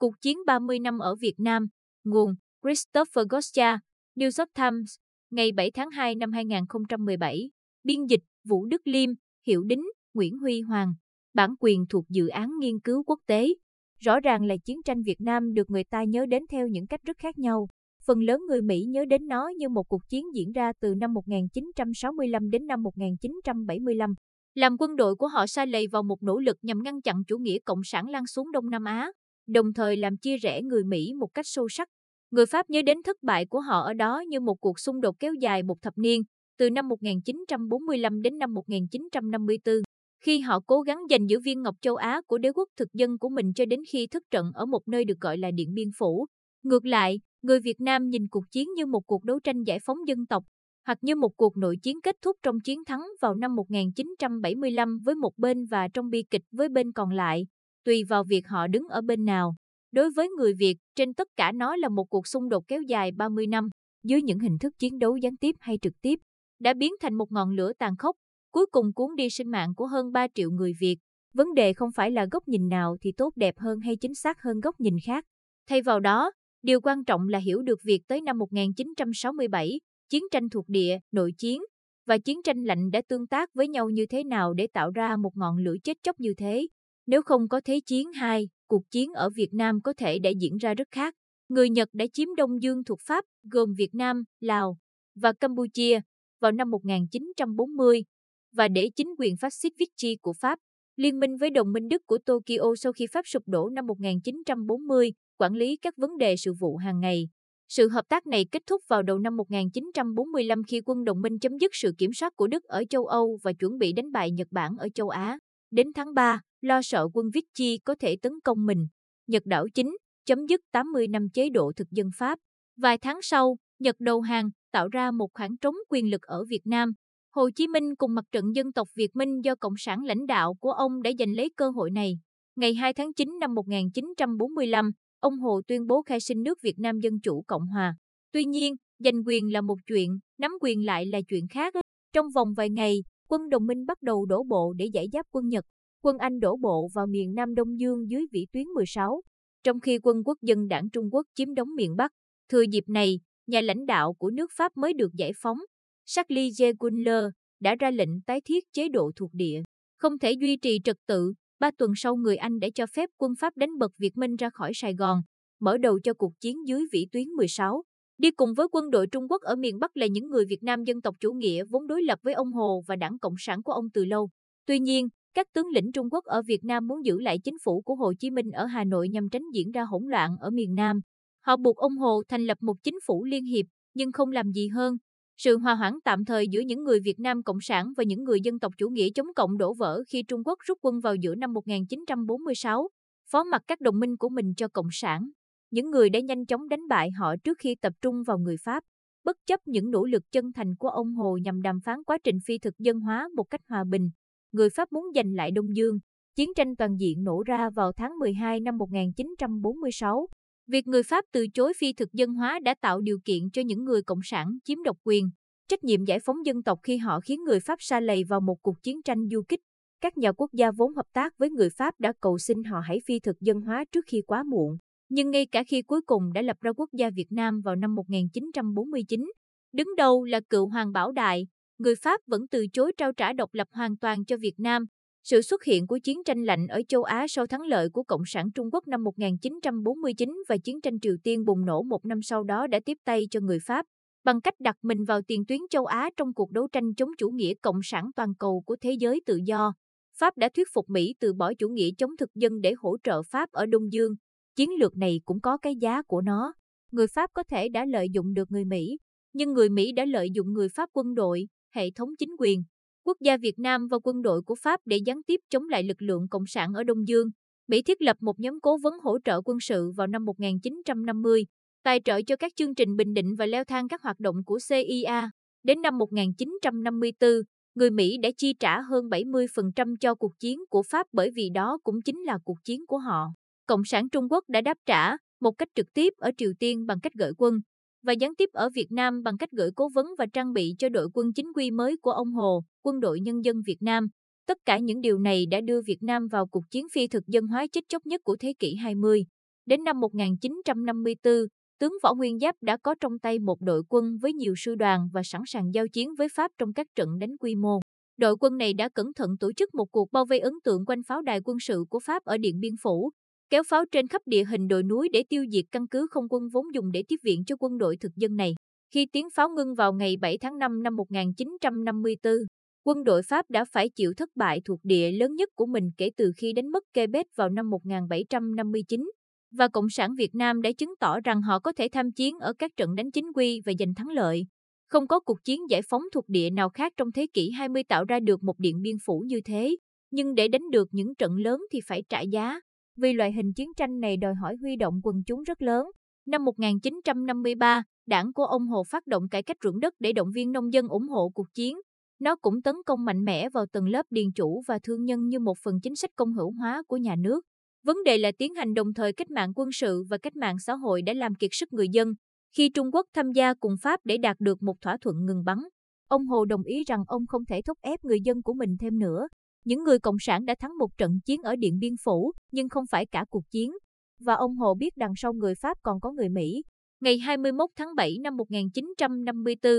Cuộc chiến 30 năm ở Việt Nam, nguồn Christopher Goscha, New York Times, ngày 7 tháng 2 năm 2017, biên dịch Vũ Đức Liêm, Hiểu Đính, Nguyễn Huy Hoàng, bản quyền thuộc dự án nghiên cứu quốc tế. Rõ ràng là chiến tranh Việt Nam được người ta nhớ đến theo những cách rất khác nhau. Phần lớn người Mỹ nhớ đến nó như một cuộc chiến diễn ra từ năm 1965 đến năm 1975. Làm quân đội của họ sai lầy vào một nỗ lực nhằm ngăn chặn chủ nghĩa cộng sản lan xuống Đông Nam Á, đồng thời làm chia rẽ người Mỹ một cách sâu sắc. Người Pháp nhớ đến thất bại của họ ở đó như một cuộc xung đột kéo dài một thập niên, từ năm 1945 đến năm 1954, khi họ cố gắng giành giữ viên ngọc châu Á của đế quốc thực dân của mình cho đến khi thất trận ở một nơi được gọi là Điện Biên Phủ. Ngược lại, người Việt Nam nhìn cuộc chiến như một cuộc đấu tranh giải phóng dân tộc, hoặc như một cuộc nội chiến kết thúc trong chiến thắng vào năm 1975 với một bên và trong bi kịch với bên còn lại, tùy vào việc họ đứng ở bên nào. Đối với người Việt, trên tất cả nó là một cuộc xung đột kéo dài 30 năm, dưới những hình thức chiến đấu gián tiếp hay trực tiếp, đã biến thành một ngọn lửa tàn khốc, cuối cùng cuốn đi sinh mạng của hơn 3 triệu người Việt. Vấn đề không phải là góc nhìn nào thì tốt đẹp hơn hay chính xác hơn góc nhìn khác. Thay vào đó, điều quan trọng là hiểu được việc tới năm 1967, chiến tranh thuộc địa, nội chiến và chiến tranh lạnh đã tương tác với nhau như thế nào để tạo ra một ngọn lửa chết chóc như thế. Nếu không có Thế chiến 2, cuộc chiến ở Việt Nam có thể đã diễn ra rất khác. Người Nhật đã chiếm Đông Dương thuộc Pháp, gồm Việt Nam, Lào và Campuchia vào năm 1940 và để chính quyền phát xít Vichy của Pháp liên minh với đồng minh Đức của Tokyo sau khi Pháp sụp đổ năm 1940, quản lý các vấn đề sự vụ hàng ngày. Sự hợp tác này kết thúc vào đầu năm 1945 khi quân đồng minh chấm dứt sự kiểm soát của Đức ở châu Âu và chuẩn bị đánh bại Nhật Bản ở châu Á. Đến tháng 3, lo sợ quân Vichy có thể tấn công mình. Nhật đảo chính, chấm dứt 80 năm chế độ thực dân Pháp. Vài tháng sau, Nhật đầu hàng, tạo ra một khoảng trống quyền lực ở Việt Nam. Hồ Chí Minh cùng mặt trận dân tộc Việt Minh do Cộng sản lãnh đạo của ông đã giành lấy cơ hội này. Ngày 2 tháng 9 năm 1945, ông Hồ tuyên bố khai sinh nước Việt Nam Dân Chủ Cộng Hòa. Tuy nhiên, giành quyền là một chuyện, nắm quyền lại là chuyện khác. Trong vòng vài ngày, quân đồng minh bắt đầu đổ bộ để giải giáp quân Nhật. Quân Anh đổ bộ vào miền Nam Đông Dương dưới vĩ tuyến 16, trong khi quân quốc dân đảng Trung Quốc chiếm đóng miền Bắc. Thừa dịp này, nhà lãnh đạo của nước Pháp mới được giải phóng, Charles de Gaulle, đã ra lệnh tái thiết chế độ thuộc địa. Không thể duy trì trật tự, ba tuần sau người Anh đã cho phép quân Pháp đánh bật Việt Minh ra khỏi Sài Gòn, mở đầu cho cuộc chiến dưới vĩ tuyến 16. Đi cùng với quân đội Trung Quốc ở miền Bắc là những người Việt Nam dân tộc chủ nghĩa vốn đối lập với ông Hồ và đảng Cộng sản của ông từ lâu. Tuy nhiên, các tướng lĩnh Trung Quốc ở Việt Nam muốn giữ lại chính phủ của Hồ Chí Minh ở Hà Nội nhằm tránh diễn ra hỗn loạn ở miền Nam. Họ buộc ông Hồ thành lập một chính phủ liên hiệp, nhưng không làm gì hơn. Sự hòa hoãn tạm thời giữa những người Việt Nam Cộng sản và những người dân tộc chủ nghĩa chống cộng đổ vỡ khi Trung Quốc rút quân vào giữa năm 1946, phó mặt các đồng minh của mình cho Cộng sản. Những người đã nhanh chóng đánh bại họ trước khi tập trung vào người Pháp. Bất chấp những nỗ lực chân thành của ông Hồ nhằm đàm phán quá trình phi thực dân hóa một cách hòa bình, người Pháp muốn giành lại Đông Dương. Chiến tranh toàn diện nổ ra vào tháng 12 năm 1946. Việc người Pháp từ chối phi thực dân hóa đã tạo điều kiện cho những người cộng sản chiếm độc quyền, trách nhiệm giải phóng dân tộc khi họ khiến người Pháp xa lầy vào một cuộc chiến tranh du kích. Các nhà quốc gia vốn hợp tác với người Pháp đã cầu xin họ hãy phi thực dân hóa trước khi quá muộn. Nhưng ngay cả khi cuối cùng đã lập ra quốc gia Việt Nam vào năm 1949, đứng đầu là cựu Hoàng Bảo Đại, người Pháp vẫn từ chối trao trả độc lập hoàn toàn cho Việt Nam. Sự xuất hiện của chiến tranh lạnh ở châu Á sau thắng lợi của Cộng sản Trung Quốc năm 1949 và chiến tranh Triều Tiên bùng nổ một năm sau đó đã tiếp tay cho người Pháp bằng cách đặt mình vào tiền tuyến châu Á trong cuộc đấu tranh chống chủ nghĩa cộng sản toàn cầu của thế giới tự do. Pháp đã thuyết phục Mỹ từ bỏ chủ nghĩa chống thực dân để hỗ trợ Pháp ở Đông Dương. Chiến lược này cũng có cái giá của nó. Người Pháp có thể đã lợi dụng được người Mỹ, nhưng người Mỹ đã lợi dụng người Pháp quân đội, hệ thống chính quyền, quốc gia Việt Nam và quân đội của Pháp để gián tiếp chống lại lực lượng Cộng sản ở Đông Dương. Mỹ thiết lập một nhóm cố vấn hỗ trợ quân sự vào năm 1950, tài trợ cho các chương trình bình định và leo thang các hoạt động của CIA. Đến năm 1954, người Mỹ đã chi trả hơn 70% cho cuộc chiến của Pháp bởi vì đó cũng chính là cuộc chiến của họ. Cộng sản Trung Quốc đã đáp trả một cách trực tiếp ở Triều Tiên bằng cách gửi quân và gián tiếp ở Việt Nam bằng cách gửi cố vấn và trang bị cho đội quân chính quy mới của ông Hồ, quân đội nhân dân Việt Nam. Tất cả những điều này đã đưa Việt Nam vào cuộc chiến phi thực dân hóa chết chóc nhất của thế kỷ 20. Đến năm 1954, tướng Võ Nguyên Giáp đã có trong tay một đội quân với nhiều sư đoàn và sẵn sàng giao chiến với Pháp trong các trận đánh quy mô. Đội quân này đã cẩn thận tổ chức một cuộc bao vây ấn tượng quanh pháo đài quân sự của Pháp ở Điện Biên Phủ, kéo pháo trên khắp địa hình đồi núi để tiêu diệt căn cứ không quân vốn dùng để tiếp viện cho quân đội thực dân này. Khi tiếng pháo ngưng vào ngày 7 tháng 5 năm 1954, quân đội Pháp đã phải chịu thất bại thuộc địa lớn nhất của mình kể từ khi đánh mất Quebec vào năm 1759, và Cộng sản Việt Nam đã chứng tỏ rằng họ có thể tham chiến ở các trận đánh chính quy và giành thắng lợi. Không có cuộc chiến giải phóng thuộc địa nào khác trong thế kỷ 20 tạo ra được một điện biên phủ như thế, nhưng để đánh được những trận lớn thì phải trả giá. Vì loại hình chiến tranh này đòi hỏi huy động quần chúng rất lớn. Năm 1953, đảng của ông Hồ phát động cải cách ruộng đất để động viên nông dân ủng hộ cuộc chiến. Nó cũng tấn công mạnh mẽ vào tầng lớp điền chủ và thương nhân như một phần chính sách công hữu hóa của nhà nước. Vấn đề là tiến hành đồng thời cách mạng quân sự và cách mạng xã hội đã làm kiệt sức người dân. Khi Trung Quốc tham gia cùng Pháp để đạt được một thỏa thuận ngừng bắn, ông Hồ đồng ý rằng ông không thể thúc ép người dân của mình thêm nữa. Những người Cộng sản đã thắng một trận chiến ở Điện Biên Phủ, nhưng không phải cả cuộc chiến. Và ông Hồ biết đằng sau người Pháp còn có người Mỹ. Ngày 21 tháng 7 năm 1954,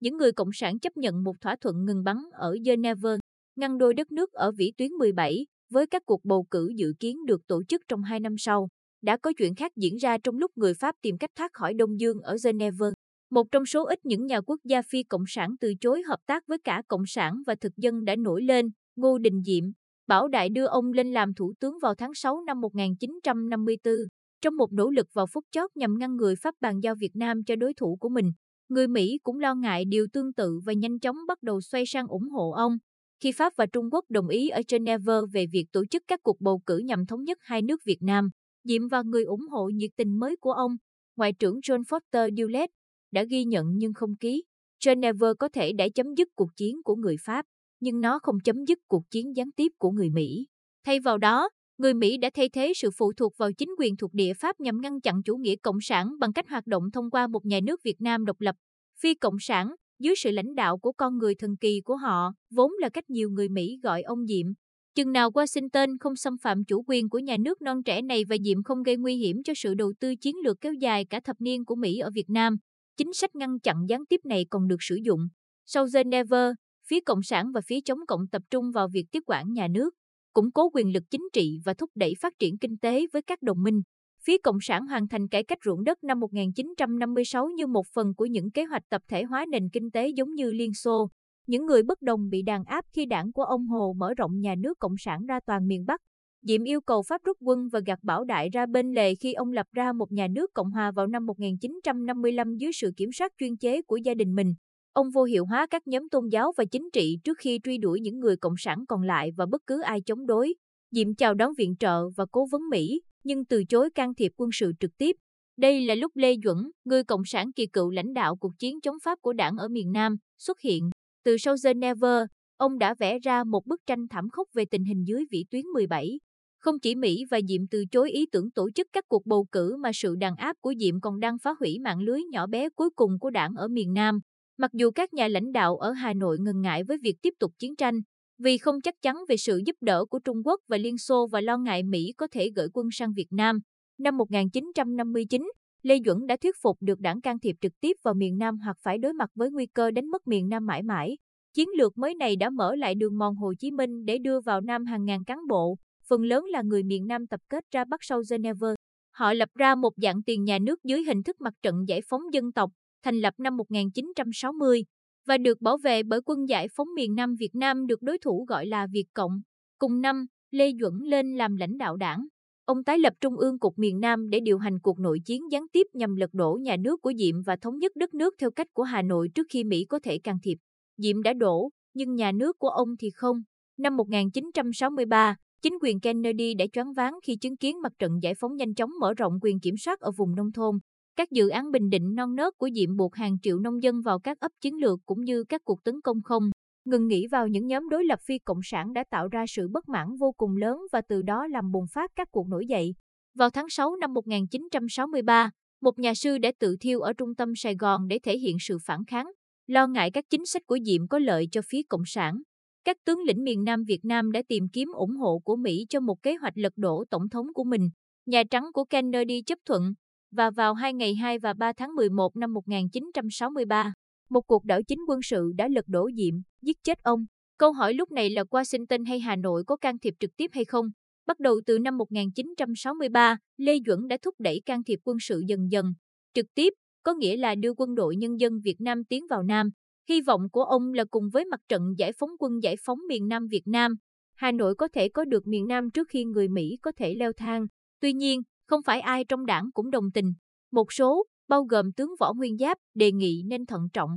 những người Cộng sản chấp nhận một thỏa thuận ngừng bắn ở Geneva, ngăn đôi đất nước ở vĩ tuyến 17, với các cuộc bầu cử dự kiến được tổ chức trong hai năm sau. Đã có chuyện khác diễn ra trong lúc người Pháp tìm cách thoát khỏi Đông Dương ở Geneva. Một trong số ít những nhà quốc gia phi cộng sản từ chối hợp tác với cả cộng sản và thực dân đã nổi lên, Ngô Đình Diệm. Bảo Đại đưa ông lên làm thủ tướng vào tháng 6 năm 1954, trong một nỗ lực vào phút chót nhằm ngăn người Pháp bàn giao Việt Nam cho đối thủ của mình. Người Mỹ cũng lo ngại điều tương tự và nhanh chóng bắt đầu xoay sang ủng hộ ông. Khi Pháp và Trung Quốc đồng ý ở Geneva về việc tổ chức các cuộc bầu cử nhằm thống nhất hai nước Việt Nam, Diệm và người ủng hộ nhiệt tình mới của ông, Ngoại trưởng John Foster Dulles, đã ghi nhận nhưng không ký. Geneva có thể đã chấm dứt cuộc chiến của người Pháp, nhưng nó không chấm dứt cuộc chiến gián tiếp của người Mỹ. Thay vào đó, người Mỹ đã thay thế sự phụ thuộc vào chính quyền thuộc địa Pháp nhằm ngăn chặn chủ nghĩa cộng sản bằng cách hoạt động thông qua một nhà nước Việt Nam độc lập, phi cộng sản, dưới sự lãnh đạo của con người thần kỳ của họ, vốn là cách nhiều người Mỹ gọi ông Diệm. Chừng nào Washington không xâm phạm chủ quyền của nhà nước non trẻ này và Diệm không gây nguy hiểm cho sự đầu tư chiến lược kéo dài cả thập niên của Mỹ ở Việt Nam, chính sách ngăn chặn gián tiếp này còn được sử dụng. Sau Geneva, phía Cộng sản và phía chống cộng tập trung vào việc tiếp quản nhà nước, củng cố quyền lực chính trị và thúc đẩy phát triển kinh tế với các đồng minh. Phía Cộng sản hoàn thành cải cách ruộng đất năm 1956 như một phần của những kế hoạch tập thể hóa nền kinh tế giống như Liên Xô. Những người bất đồng bị đàn áp khi đảng của ông Hồ mở rộng nhà nước Cộng sản ra toàn miền Bắc. Diệm yêu cầu Pháp rút quân và gạt Bảo Đại ra bên lề khi ông lập ra một nhà nước Cộng hòa vào năm 1955 dưới sự kiểm soát chuyên chế của gia đình mình. Ông vô hiệu hóa các nhóm tôn giáo và chính trị trước khi truy đuổi những người cộng sản còn lại và bất cứ ai chống đối. Diệm chào đón viện trợ và cố vấn Mỹ, nhưng từ chối can thiệp quân sự trực tiếp. Đây là lúc Lê Duẩn, người cộng sản kỳ cựu lãnh đạo cuộc chiến chống Pháp của đảng ở miền Nam, xuất hiện. Từ sau Geneva, ông đã vẽ ra một bức tranh thảm khốc về tình hình dưới vĩ tuyến 17. Không chỉ Mỹ và Diệm từ chối ý tưởng tổ chức các cuộc bầu cử mà sự đàn áp của Diệm còn đang phá hủy mạng lưới nhỏ bé cuối cùng của đảng ở miền Nam. Mặc dù các nhà lãnh đạo ở Hà Nội ngần ngại với việc tiếp tục chiến tranh, vì không chắc chắn về sự giúp đỡ của Trung Quốc và Liên Xô và lo ngại Mỹ có thể gửi quân sang Việt Nam. Năm 1959, Lê Duẩn đã thuyết phục được đảng can thiệp trực tiếp vào miền Nam hoặc phải đối mặt với nguy cơ đánh mất miền Nam mãi mãi. Chiến lược mới này đã mở lại đường mòn Hồ Chí Minh để đưa vào Nam hàng ngàn cán bộ, phần lớn là người miền Nam tập kết ra Bắc sau Geneva. Họ lập ra một dạng tiền nhà nước dưới hình thức mặt trận giải phóng dân tộc, thành lập năm 1960 và được bảo vệ bởi quân giải phóng miền Nam Việt Nam được đối thủ gọi là Việt Cộng. Cùng năm, Lê Duẩn lên làm lãnh đạo đảng. Ông tái lập Trung ương Cục miền Nam để điều hành cuộc nội chiến gián tiếp nhằm lật đổ nhà nước của Diệm và thống nhất đất nước theo cách của Hà Nội trước khi Mỹ có thể can thiệp. Diệm đã đổ, nhưng nhà nước của ông thì không. Năm 1963, chính quyền Kennedy đã choáng váng khi chứng kiến mặt trận giải phóng nhanh chóng mở rộng quyền kiểm soát ở vùng nông thôn. Các dự án bình định non nớt của Diệm buộc hàng triệu nông dân vào các ấp chiến lược cũng như các cuộc tấn công không ngừng nghĩ vào những nhóm đối lập phi cộng sản đã tạo ra sự bất mãn vô cùng lớn và từ đó làm bùng phát các cuộc nổi dậy. Vào tháng 6 năm 1963, một nhà sư đã tự thiêu ở trung tâm Sài Gòn để thể hiện sự phản kháng, lo ngại các chính sách của Diệm có lợi cho phía cộng sản. Các tướng lĩnh miền Nam Việt Nam đã tìm kiếm ủng hộ của Mỹ cho một kế hoạch lật đổ tổng thống của mình. Nhà Trắng của Kennedy chấp thuận, và vào hai ngày 2 và 3 tháng 11 năm 1963, một cuộc đảo chính quân sự đã lật đổ Diệm, giết chết ông. Câu hỏi lúc này là Washington hay Hà Nội có can thiệp trực tiếp hay không? Bắt đầu từ năm 1963, Lê Duẩn đã thúc đẩy can thiệp quân sự dần dần. Trực tiếp, có nghĩa là đưa quân đội nhân dân Việt Nam tiến vào Nam. Hy vọng của ông là cùng với mặt trận giải phóng quân giải phóng miền Nam Việt Nam, Hà Nội có thể có được miền Nam trước khi người Mỹ có thể leo thang. Tuy nhiên, không phải ai trong đảng cũng đồng tình. Một số, bao gồm tướng Võ Nguyên Giáp, đề nghị nên thận trọng,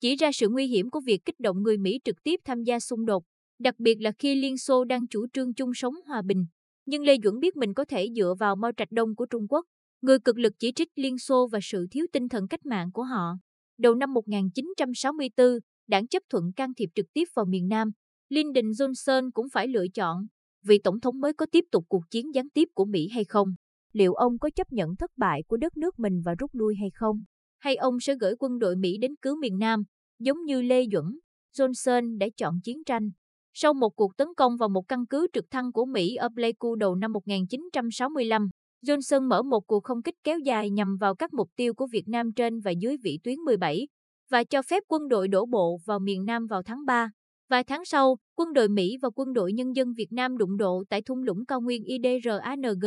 chỉ ra sự nguy hiểm của việc kích động người Mỹ trực tiếp tham gia xung đột, đặc biệt là khi Liên Xô đang chủ trương chung sống hòa bình. Nhưng Lê Duẩn biết mình có thể dựa vào Mao Trạch Đông của Trung Quốc, người cực lực chỉ trích Liên Xô và sự thiếu tinh thần cách mạng của họ. Đầu năm 1964, đảng chấp thuận can thiệp trực tiếp vào miền Nam. Lyndon Johnson cũng phải lựa chọn vị tổng thống mới có tiếp tục cuộc chiến gián tiếp của Mỹ hay không liệu ông có chấp nhận thất bại của đất nước mình và rút lui hay không? Hay ông sẽ gửi quân đội Mỹ đến cứu miền Nam, giống như Lê Duẩn, Johnson đã chọn chiến tranh? Sau một cuộc tấn công vào một căn cứ trực thăng của Mỹ ở Pleiku đầu năm 1965, Johnson mở một cuộc không kích kéo dài nhằm vào các mục tiêu của Việt Nam trên và dưới vĩ tuyến 17 và cho phép quân đội đổ bộ vào miền Nam vào tháng 3. Vài tháng sau, quân đội Mỹ và quân đội nhân dân Việt Nam đụng độ tại thung lũng cao nguyên IDRANG,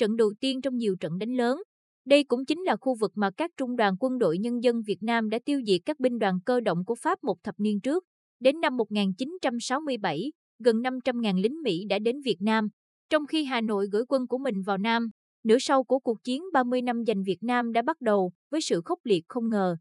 trận đầu tiên trong nhiều trận đánh lớn. Đây cũng chính là khu vực mà các trung đoàn quân đội nhân dân Việt Nam đã tiêu diệt các binh đoàn cơ động của Pháp một thập niên trước. Đến năm 1967, gần 500.000 lính Mỹ đã đến Việt Nam, trong khi Hà Nội gửi quân của mình vào Nam. Nửa sau của cuộc chiến 30 năm giành Việt Nam đã bắt đầu với sự khốc liệt không ngờ.